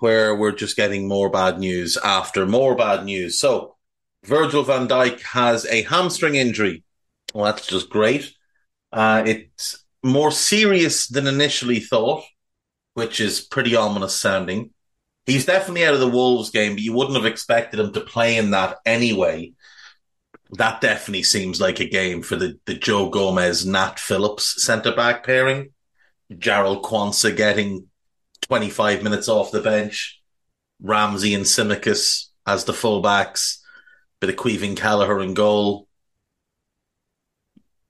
where we're just getting more bad news after more bad news. So, Virgil van Dijk has a hamstring injury. Well, that's just great. Uh, it's more serious than initially thought, which is pretty ominous sounding. He's definitely out of the Wolves game, but you wouldn't have expected him to play in that anyway. That definitely seems like a game for the, the Joe Gomez Nat Phillips centre back pairing. Jarell Quansah getting 25 minutes off the bench. Ramsey and Tsimikas as the fullbacks. Bit of Caoimhin Kelleher in goal.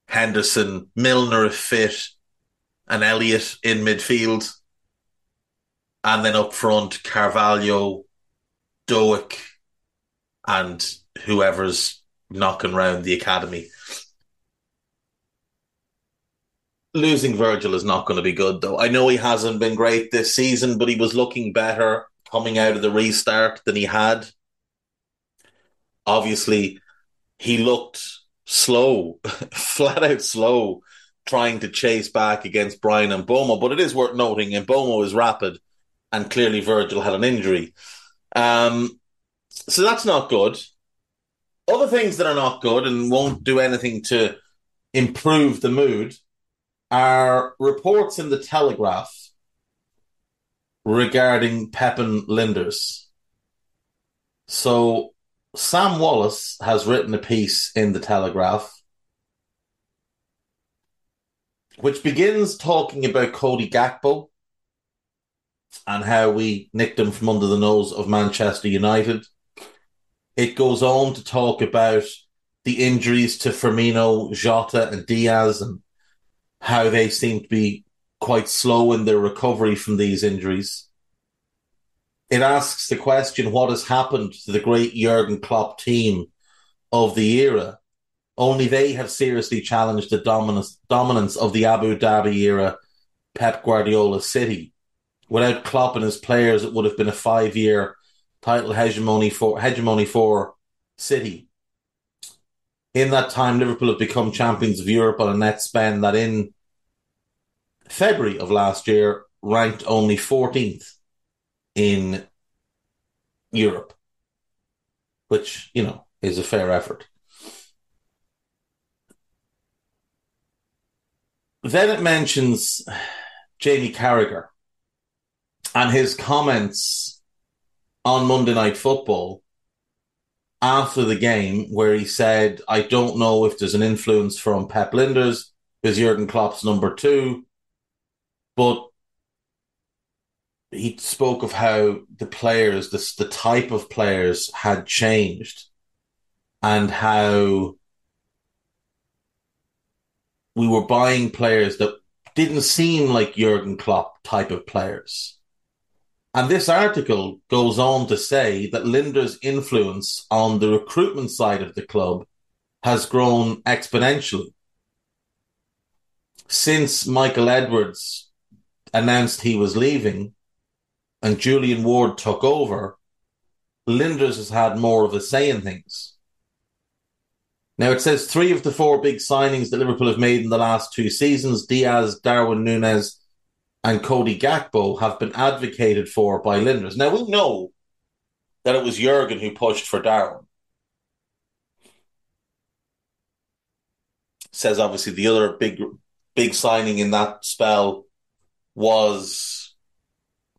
Henderson, Milner if fit, and Elliott in midfield. And then up front, Carvalho, Doak, and whoever's knocking around the academy. Losing Virgil is not going to be good, though. I know he hasn't been great this season, but he was looking better coming out of the restart than he had. Obviously, he looked slow, flat out slow, trying to chase back against Bryan Mbeumo. But it is worth noting, Mbeumo is rapid, and clearly Virgil had an injury. Um, so that's not good. Other things that are not good and won't do anything to improve the mood are reports in the Telegraph regarding Pepin Lijnders. So Sam Wallace has written a piece in the Telegraph which begins talking about Cody Gakpo and how we nicked him from under the nose of Manchester United. It goes on to talk about the injuries to Firmino, Jota, and Diaz and how they seem to be quite slow in their recovery from these injuries. It asks the question what has happened to the great Jurgen Klopp team of the era? Only they have seriously challenged the dominance, dominance of the Abu Dhabi era Pep Guardiola City. Without Klopp and his players, it would have been a five year title hegemony for hegemony for City. In that time, Liverpool have become champions of Europe on a net spend that in February of last year ranked only 14th in Europe, which, you know, is a fair effort. Then it mentions Jamie Carragher and his comments on Monday Night Football after the game, where he said, I don't know if there's an influence from Pep Lijnders because Jurgen Klopp's number two, but he spoke of how the players, the, the type of players had changed and how we were buying players that didn't seem like Jurgen Klopp type of players. And this article goes on to say that Lijnders' influence on the recruitment side of the club has grown exponentially. Since Michael Edwards announced he was leaving and Julian Ward took over, Lijnders has had more of a say in things. Now it says three of the four big signings that Liverpool have made in the last two seasons, Diaz, Darwin Nunez, and Cody Gakpo, have been advocated for by Lijnders. Now we know that it was Jurgen who pushed for Darwin. Says obviously the other big big signing in that spell was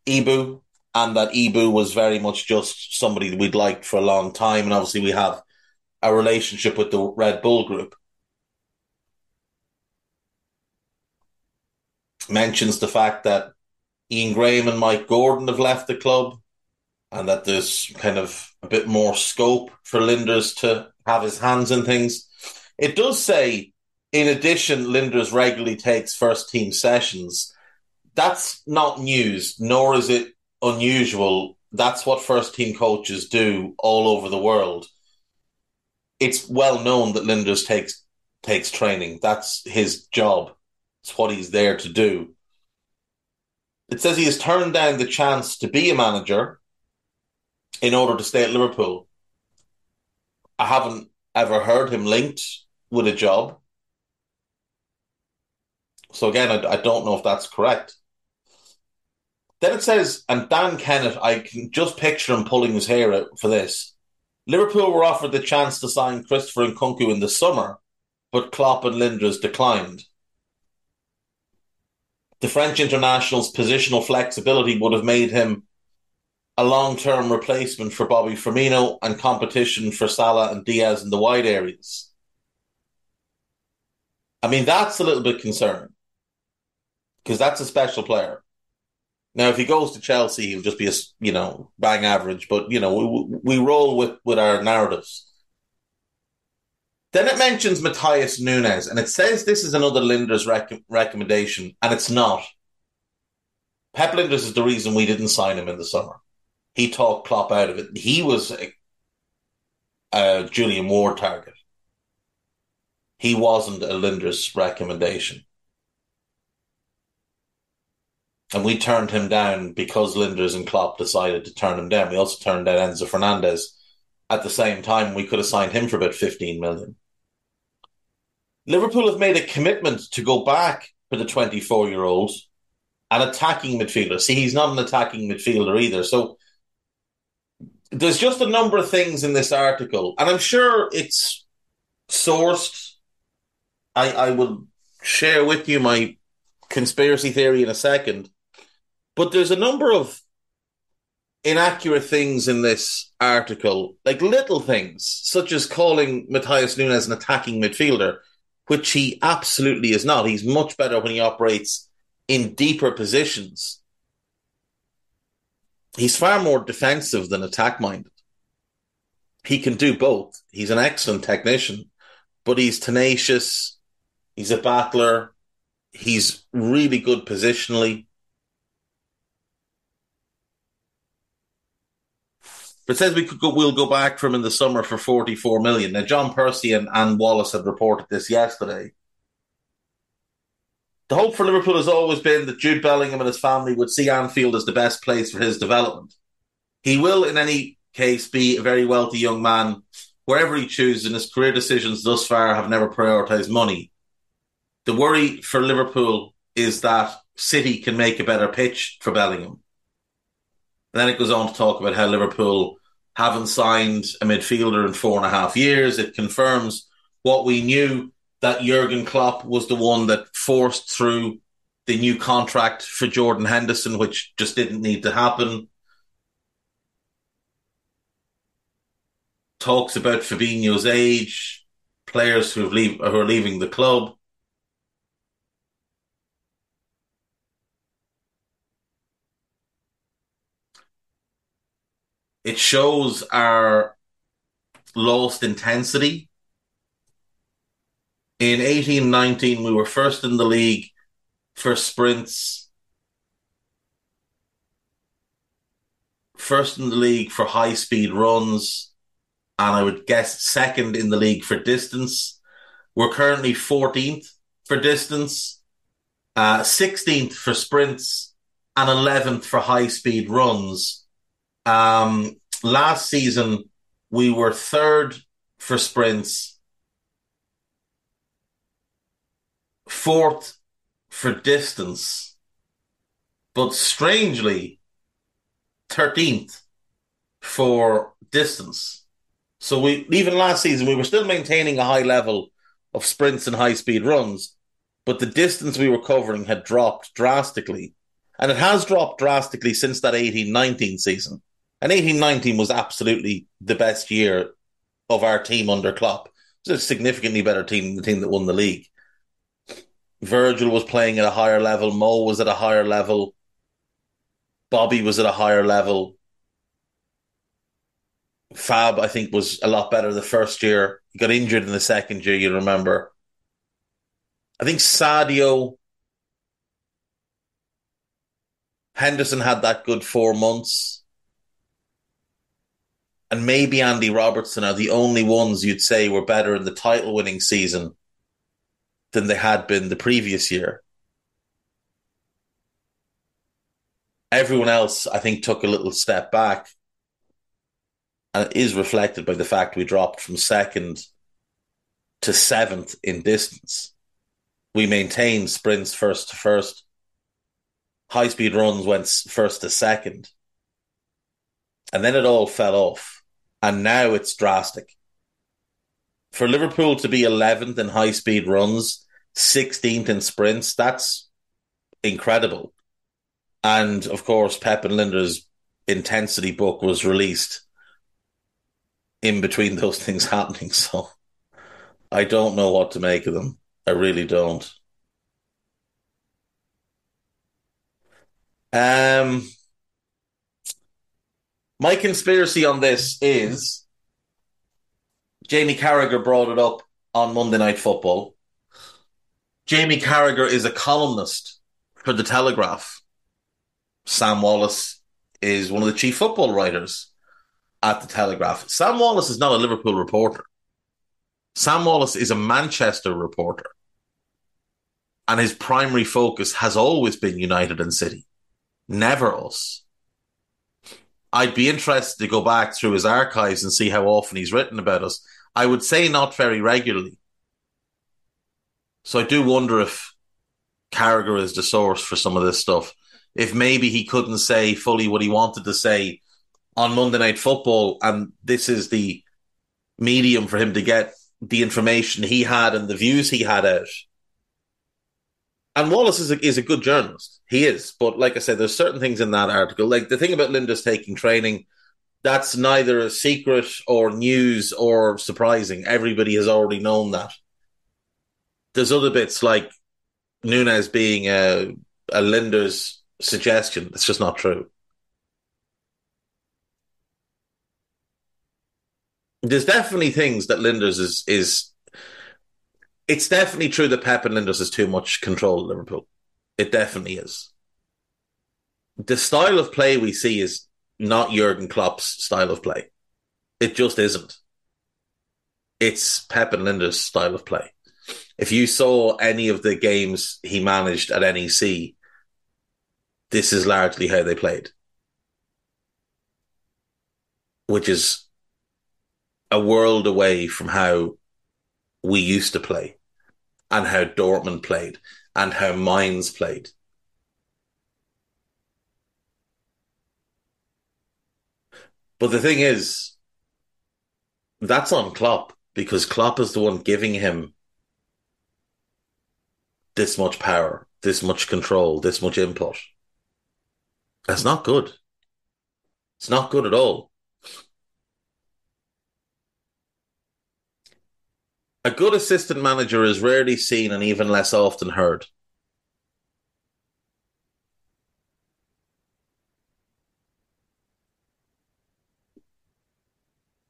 Ibou, and that Ibou was very much just somebody we'd liked for a long time, and obviously we have a relationship with the Red Bull group. Mentions the fact that Ian Graham and Mike Gordon have left the club and that there's kind of a bit more scope for Lijnders to have his hands in things. It does say, in addition, Lijnders regularly takes first team sessions. That's not news, nor is it unusual. That's what first team coaches do all over the world it's well known that Lijnders takes takes training. That's his job. It's what he's there to do. It says he has turned down the chance to be a manager in order to stay at Liverpool. I haven't ever heard him linked with a job. So again, I, I don't know if that's correct. Then it says, and Dan Kennett, I can just picture him pulling his hair out for this. Liverpool were offered the chance to sign Christopher Nkunku in the summer, but Klopp and Lijnders declined. The French international's positional flexibility would have made him a long-term replacement for Bobby Firmino and competition for Salah and Diaz in the wide areas. I mean, that's a little bit concerning because that's a special player. Now, if he goes to Chelsea, he'll just be a you know bang average. But you know, we we roll with with our narratives. Then it mentions Matheus Nunes, and it says this is another Lijnders rec- recommendation, and it's not. Pep Lijnders is the reason we didn't sign him in the summer. He talked Klopp out of it. He was a, a Julian Ward target. He wasn't a Lijnders recommendation. And we turned him down because Lijnders and Klopp decided to turn him down. We also turned down Enzo Fernandez at the same time. We could have signed him for about 15 million. Liverpool have made a commitment to go back for the 24 year old, an attacking midfielder. See, he's not an attacking midfielder either. So there's just a number of things in this article, and I'm sure it's sourced. I, I will share with you my conspiracy theory in a second. But there's a number of inaccurate things in this article, like little things, such as calling Matheus Nunes an attacking midfielder, which he absolutely is not. He's much better when he operates in deeper positions. He's far more defensive than attack minded. He can do both. He's an excellent technician, but he's tenacious. He's a battler. He's really good positionally. But says we could go, we'll go back from in the summer for 44 million. Now, John Percy and Anne Wallace had reported this yesterday. The hope for Liverpool has always been that Jude Bellingham and his family would see Anfield as the best place for his development. He will, in any case, be a very wealthy young man wherever he chooses, and his career decisions thus far have never prioritised money. The worry for Liverpool is that City can make a better pitch for Bellingham. And then it goes on to talk about how Liverpool haven't signed a midfielder in four and a half years. It confirms what we knew that Jurgen Klopp was the one that forced through the new contract for Jordan Henderson, which just didn't need to happen. Talks about Fabinho's age, players who, leave, who are leaving the club. It shows our lost intensity. In eighteen nineteen, we were first in the league for sprints, first in the league for high speed runs, and I would guess second in the league for distance. We're currently 14th for distance, uh, 16th for sprints, and 11th for high speed runs. Um, last season, we were third for sprints, fourth for distance, but strangely, 13th for distance. So we even last season we were still maintaining a high level of sprints and high speed runs, but the distance we were covering had dropped drastically. And it has dropped drastically since that 18-19 season. And 18-19 was absolutely the best year of our team under Klopp. It was a significantly better team than the team that won the league. Virgil was playing at a higher level. Mo was at a higher level. Bobby was at a higher level. Fab, I think, was a lot better the first year. He got injured in the second year, you remember. I think Sadio Henderson had that good four months. And maybe Andy Robertson are the only ones you'd say were better in the title winning season than they had been the previous year. Everyone else, I think, took a little step back. And it is reflected by the fact we dropped from second to seventh in distance. We maintained sprints first to first. High speed runs went first to second. And then it all fell off. And now it's drastic. For Liverpool to be 11th in high speed runs, 16th in sprints, that's incredible. And of course, Pep and Lijnders intensity book was released in between those things happening. So I don't know what to make of them. I really don't. Um, my conspiracy on this is Jamie Carragher brought it up on Monday Night Football. Jamie Carragher is a columnist for The Telegraph. Sam Wallace is one of the chief football writers at The Telegraph. Sam Wallace is not a Liverpool reporter. Sam Wallace is a Manchester reporter. And his primary focus has always been United and City, never us. I'd be interested to go back through his archives and see how often he's written about us. I would say not very regularly. So I do wonder if Carragher is the source for some of this stuff. If maybe he couldn't say fully what he wanted to say on Monday Night Football, and this is the medium for him to get the information he had and the views he had out. And Wallace is a, is a good journalist. He is. But like I said, there's certain things in that article. Like the thing about Lijnders taking training, that's neither a secret or news or surprising. Everybody has already known that. There's other bits like Nunez being a, a suggestion. It's just not true. There's definitely things that Lijnders is is. It's definitely true that Pep and Lijnders has too much control at Liverpool. It definitely is. The style of play we see is not Jurgen Klopp's style of play. It just isn't. It's Pep and Lijnders' style of play. If you saw any of the games he managed at NEC, this is largely how they played, which is a world away from how we used to play and how Dortmund played and how Mainz played. But the thing is, that's on Klopp because Klopp is the one giving him this much power, this much control, this much input. That's not good. It's not good at all. A good assistant manager is rarely seen and even less often heard.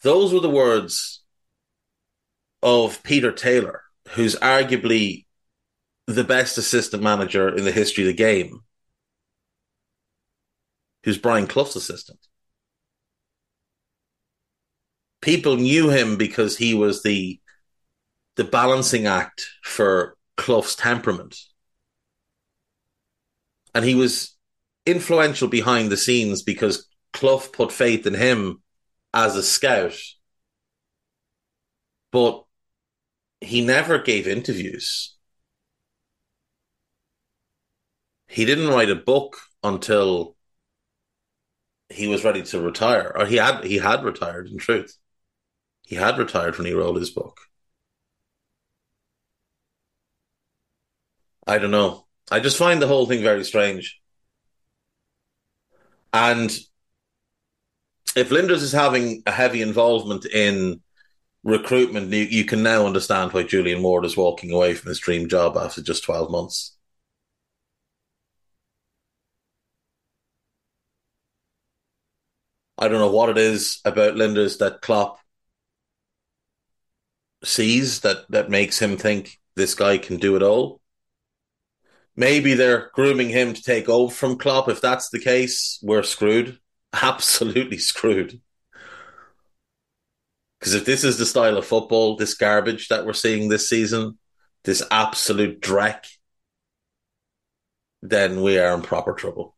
Those were the words of Peter Taylor, who's arguably the best assistant manager in the history of the game, who's Brian Clough's assistant. People knew him because he was the the balancing act for Clough's temperament. And he was influential behind the scenes because Clough put faith in him as a scout. But he never gave interviews. He didn't write a book until he was ready to retire. Or he had he had retired in truth. He had retired when he wrote his book. I don't know. I just find the whole thing very strange. And if Lijnders is having a heavy involvement in recruitment, you, you, can now understand why Julian Ward is walking away from his dream job after just 12 months. I don't know what it is about Lijnders that Klopp sees that, that makes him think this guy can do it all. Maybe they're grooming him to take over from Klopp. If that's the case, we're screwed. Absolutely screwed. Because if this is the style of football, this garbage that we're seeing this season, this absolute dreck, then we are in proper trouble.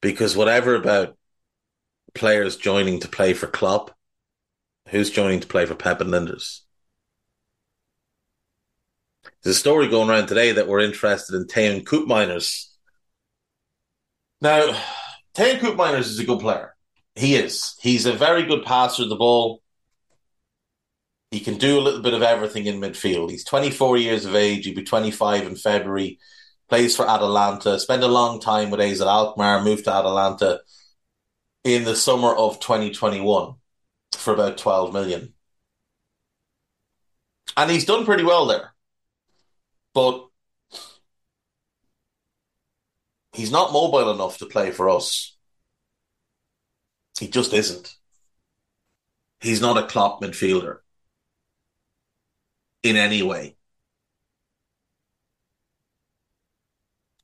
Because whatever about players joining to play for Klopp, who's joining to play for Pep and Lijnders? There's a story going around today that we're interested in Teun Koopmeiners. Now, Teun Koopmeiners is a good player. He is. He's a very good passer of the ball. He can do a little bit of everything in midfield. He's 24 years of age. He'll be 25 in February. Plays for Atalanta. Spent a long time with AZ Alkmaar. Moved to Atalanta in the summer of 2021 for about 12 million. And he's done pretty well there. But he's not mobile enough to play for us. He just isn't. He's not a Klopp midfielder in any way.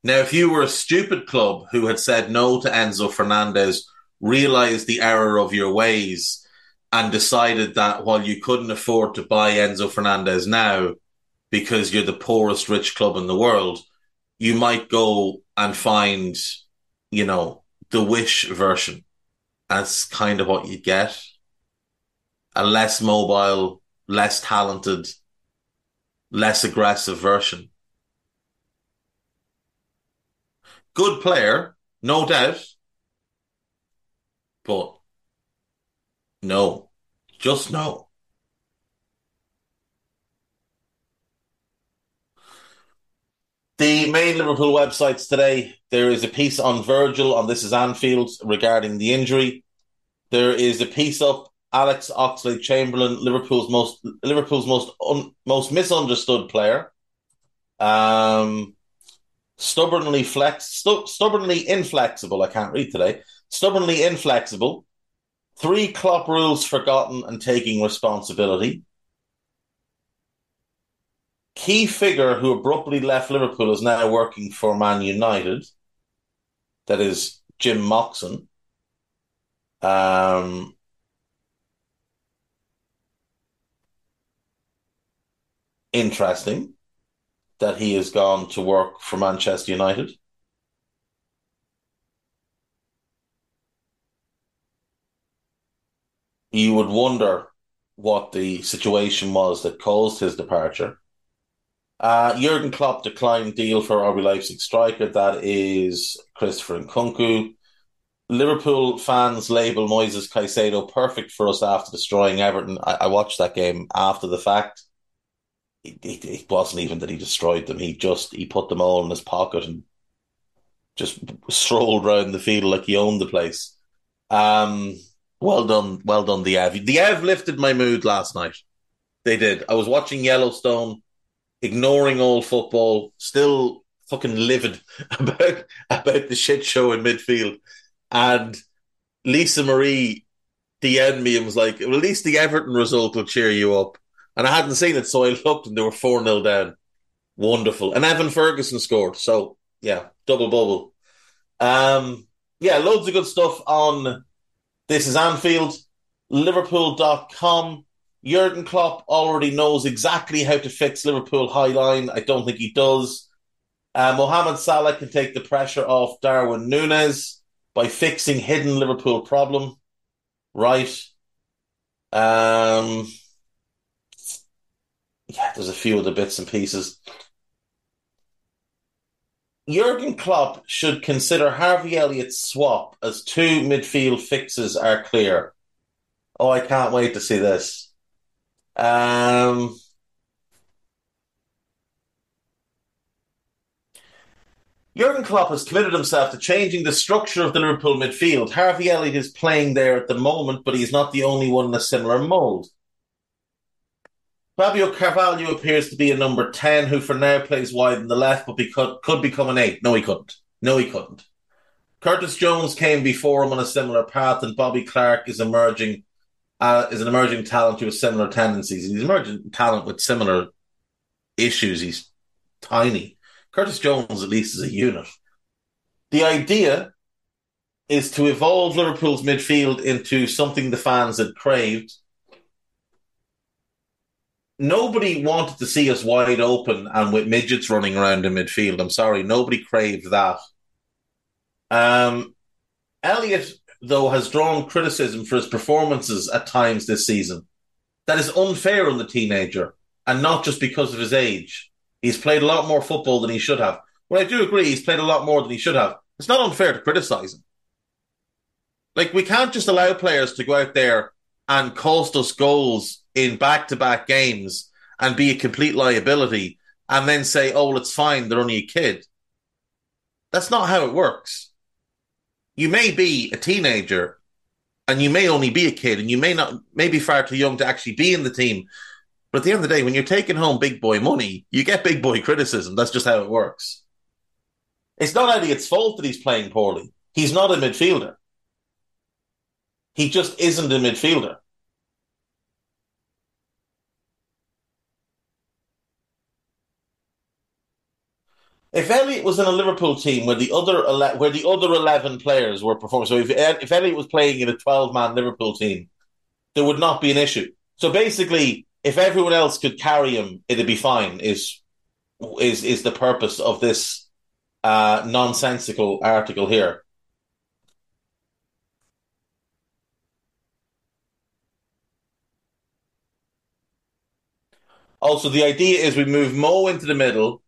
Now, if you were a stupid club who had said no to Enzo Fernandez, realized the error of your ways, and decided that while you couldn't afford to buy Enzo Fernandez now, because you're the poorest rich club in the world, you might go and find, you know, the Wish version. That's kind of what you get. A less mobile, less talented, less aggressive version. Good player, no doubt. But no, just no. The main Liverpool websites today, there is a piece on Virgil on This is Anfield regarding the injury. There is a piece up Alex Oxlade Chamberlain, Liverpool's most Liverpool's most un, most misunderstood player. Um, stubbornly flex, stu- stubbornly inflexible. I can't read today. Stubbornly inflexible. Three Klopp rules forgotten and taking responsibility key figure who abruptly left Liverpool is now working for Man United. That is Jim Moxon. Um, interesting that he has gone to work for Manchester United. You would wonder what the situation was that caused his departure. Uh, Jurgen Klopp declined deal for RB Leipzig striker. That is Christopher Nkunku. Liverpool fans label Moises Caicedo perfect for us after destroying Everton. I, I watched that game after the fact. It, it, it, wasn't even that he destroyed them. He just he put them all in his pocket and just strolled around the field like he owned the place. Um, well done, well done, the Ev. The Ev lifted my mood last night. They did. I was watching Yellowstone ignoring all football, still fucking livid about about the shit show in midfield. And Lisa Marie DM'd me and was like, well, at least the Everton result will cheer you up. And I hadn't seen it, so I looked and they were 4 0 down. Wonderful. And Evan Ferguson scored. So, yeah, double bubble. Um, yeah, loads of good stuff on This is Anfield, Liverpool.com. Jurgen Klopp already knows exactly how to fix Liverpool high line. I don't think he does. Uh, Mohamed Salah can take the pressure off Darwin Nunez by fixing hidden Liverpool problem. Right. Um, yeah, there's a few other bits and pieces. Jurgen Klopp should consider Harvey Elliott's swap as two midfield fixes are clear. Oh, I can't wait to see this. Um, Jurgen Klopp has committed himself to changing the structure of the Liverpool midfield. Harvey Elliott is playing there at the moment, but he's not the only one in a similar mould. Fabio Carvalho appears to be a number 10 who for now plays wide in the left, but could become an 8. No, he couldn't. No, he couldn't. Curtis Jones came before him on a similar path, and Bobby Clark is emerging uh, is an emerging talent has similar tendencies. He's emerging talent with similar issues. He's tiny. Curtis Jones, at least, is a unit. The idea is to evolve Liverpool's midfield into something the fans had craved nobody wanted to see us wide open and with midgets running around in midfield. I'm sorry, nobody craved that. Um, Elliott, though, has drawn criticism for his performances at times this season. That is unfair on the teenager, and not just because of his age. He's played a lot more football than he should have. Well, I do agree, he's played a lot more than he should have. It's not unfair to criticise him. Like, we can't just allow players to go out there and cost us goals in back to back games and be a complete liability and then say, oh, well, it's fine, they're only a kid. That's not how it works. You may be a teenager and you may only be a kid and you may not, may be far too young to actually be in the team. But at the end of the day, when you're taking home big boy money, you get big boy criticism. That's just how it works. It's not Elliott's fault that he's playing poorly. He's not a midfielder. He just isn't a midfielder. If Elliott was in a Liverpool team where the other ele- where the other eleven players were performing, so if if Elliott was playing in a twelve man Liverpool team, there would not be an issue. So basically, if everyone else could carry him, it'd be fine. Is is is the purpose of this uh, nonsensical article here? Also, the idea is we move Mo into the middle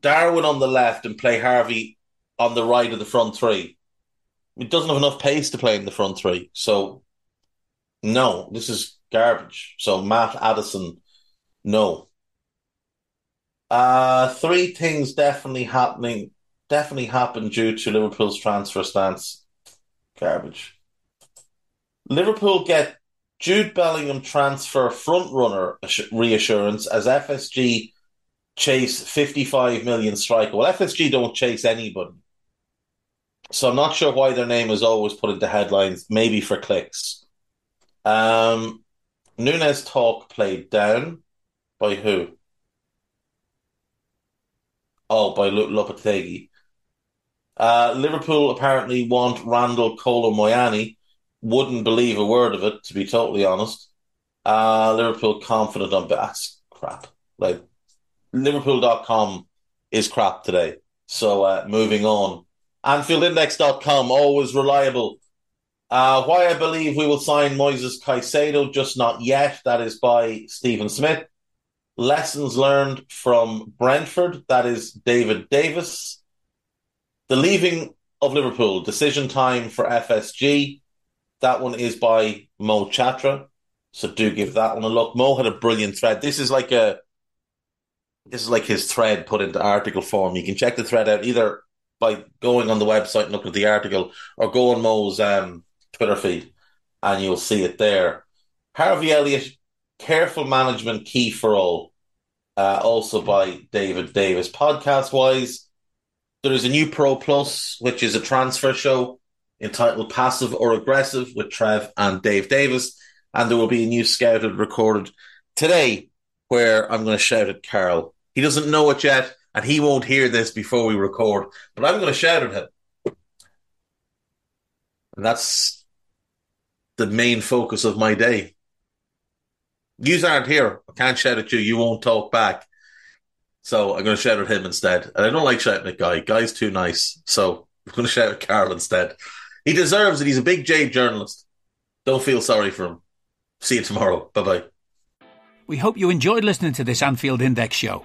Darwin on the left and play Harvey on the right of the front three. It doesn't have enough pace to play in the front three. So, no, this is garbage. So, Matt Addison, no. Uh, three things definitely happening, definitely happened due to Liverpool's transfer stance. Garbage. Liverpool get Jude Bellingham transfer front runner reassurance as FSG chase 55 million striker. Well, FSG don't chase anybody. So I'm not sure why their name is always put into headlines, maybe for clicks. Um, Nunez talk played down by who? Oh, by Lopetegui. Uh, Liverpool apparently want Randal Kolo Muani. Wouldn't believe a word of it, to be totally honest. Uh, Liverpool confident on that's crap. Like Liverpool.com is crap today. So uh, moving on. AnfieldIndex.com, always reliable. Uh, why I believe we will sign Moises Caicedo, just not yet. That is by Stephen Smith. Lessons learned from Brentford. That is David Davis. The leaving of Liverpool. Decision time for FSG. That one is by Mo Chatra. So do give that one a look. Mo had a brilliant thread. This is like a this is like his thread put into article form. You can check the thread out either by going on the website and looking at the article or go on Mo's um, Twitter feed and you'll see it there. Harvey Elliott, Careful Management Key for All, uh, also by David Davis. Podcast wise, there is a new Pro Plus, which is a transfer show. entitled Passive or Aggressive with Trev and Dave Davis. And there will be a new scouted recorded today where I'm going to shout at Carl. He doesn't know it yet, and he won't hear this before we record, but I'm going to shout at him. And that's the main focus of my day. You aren't here. I can't shout at you. You won't talk back. So I'm going to shout at him instead. And I don't like shouting at Guy. Guy's too nice. So I'm going to shout at Carl instead. He deserves it. He's a big J journalist. Don't feel sorry for him. See you tomorrow. Bye bye. We hope you enjoyed listening to this Anfield Index show.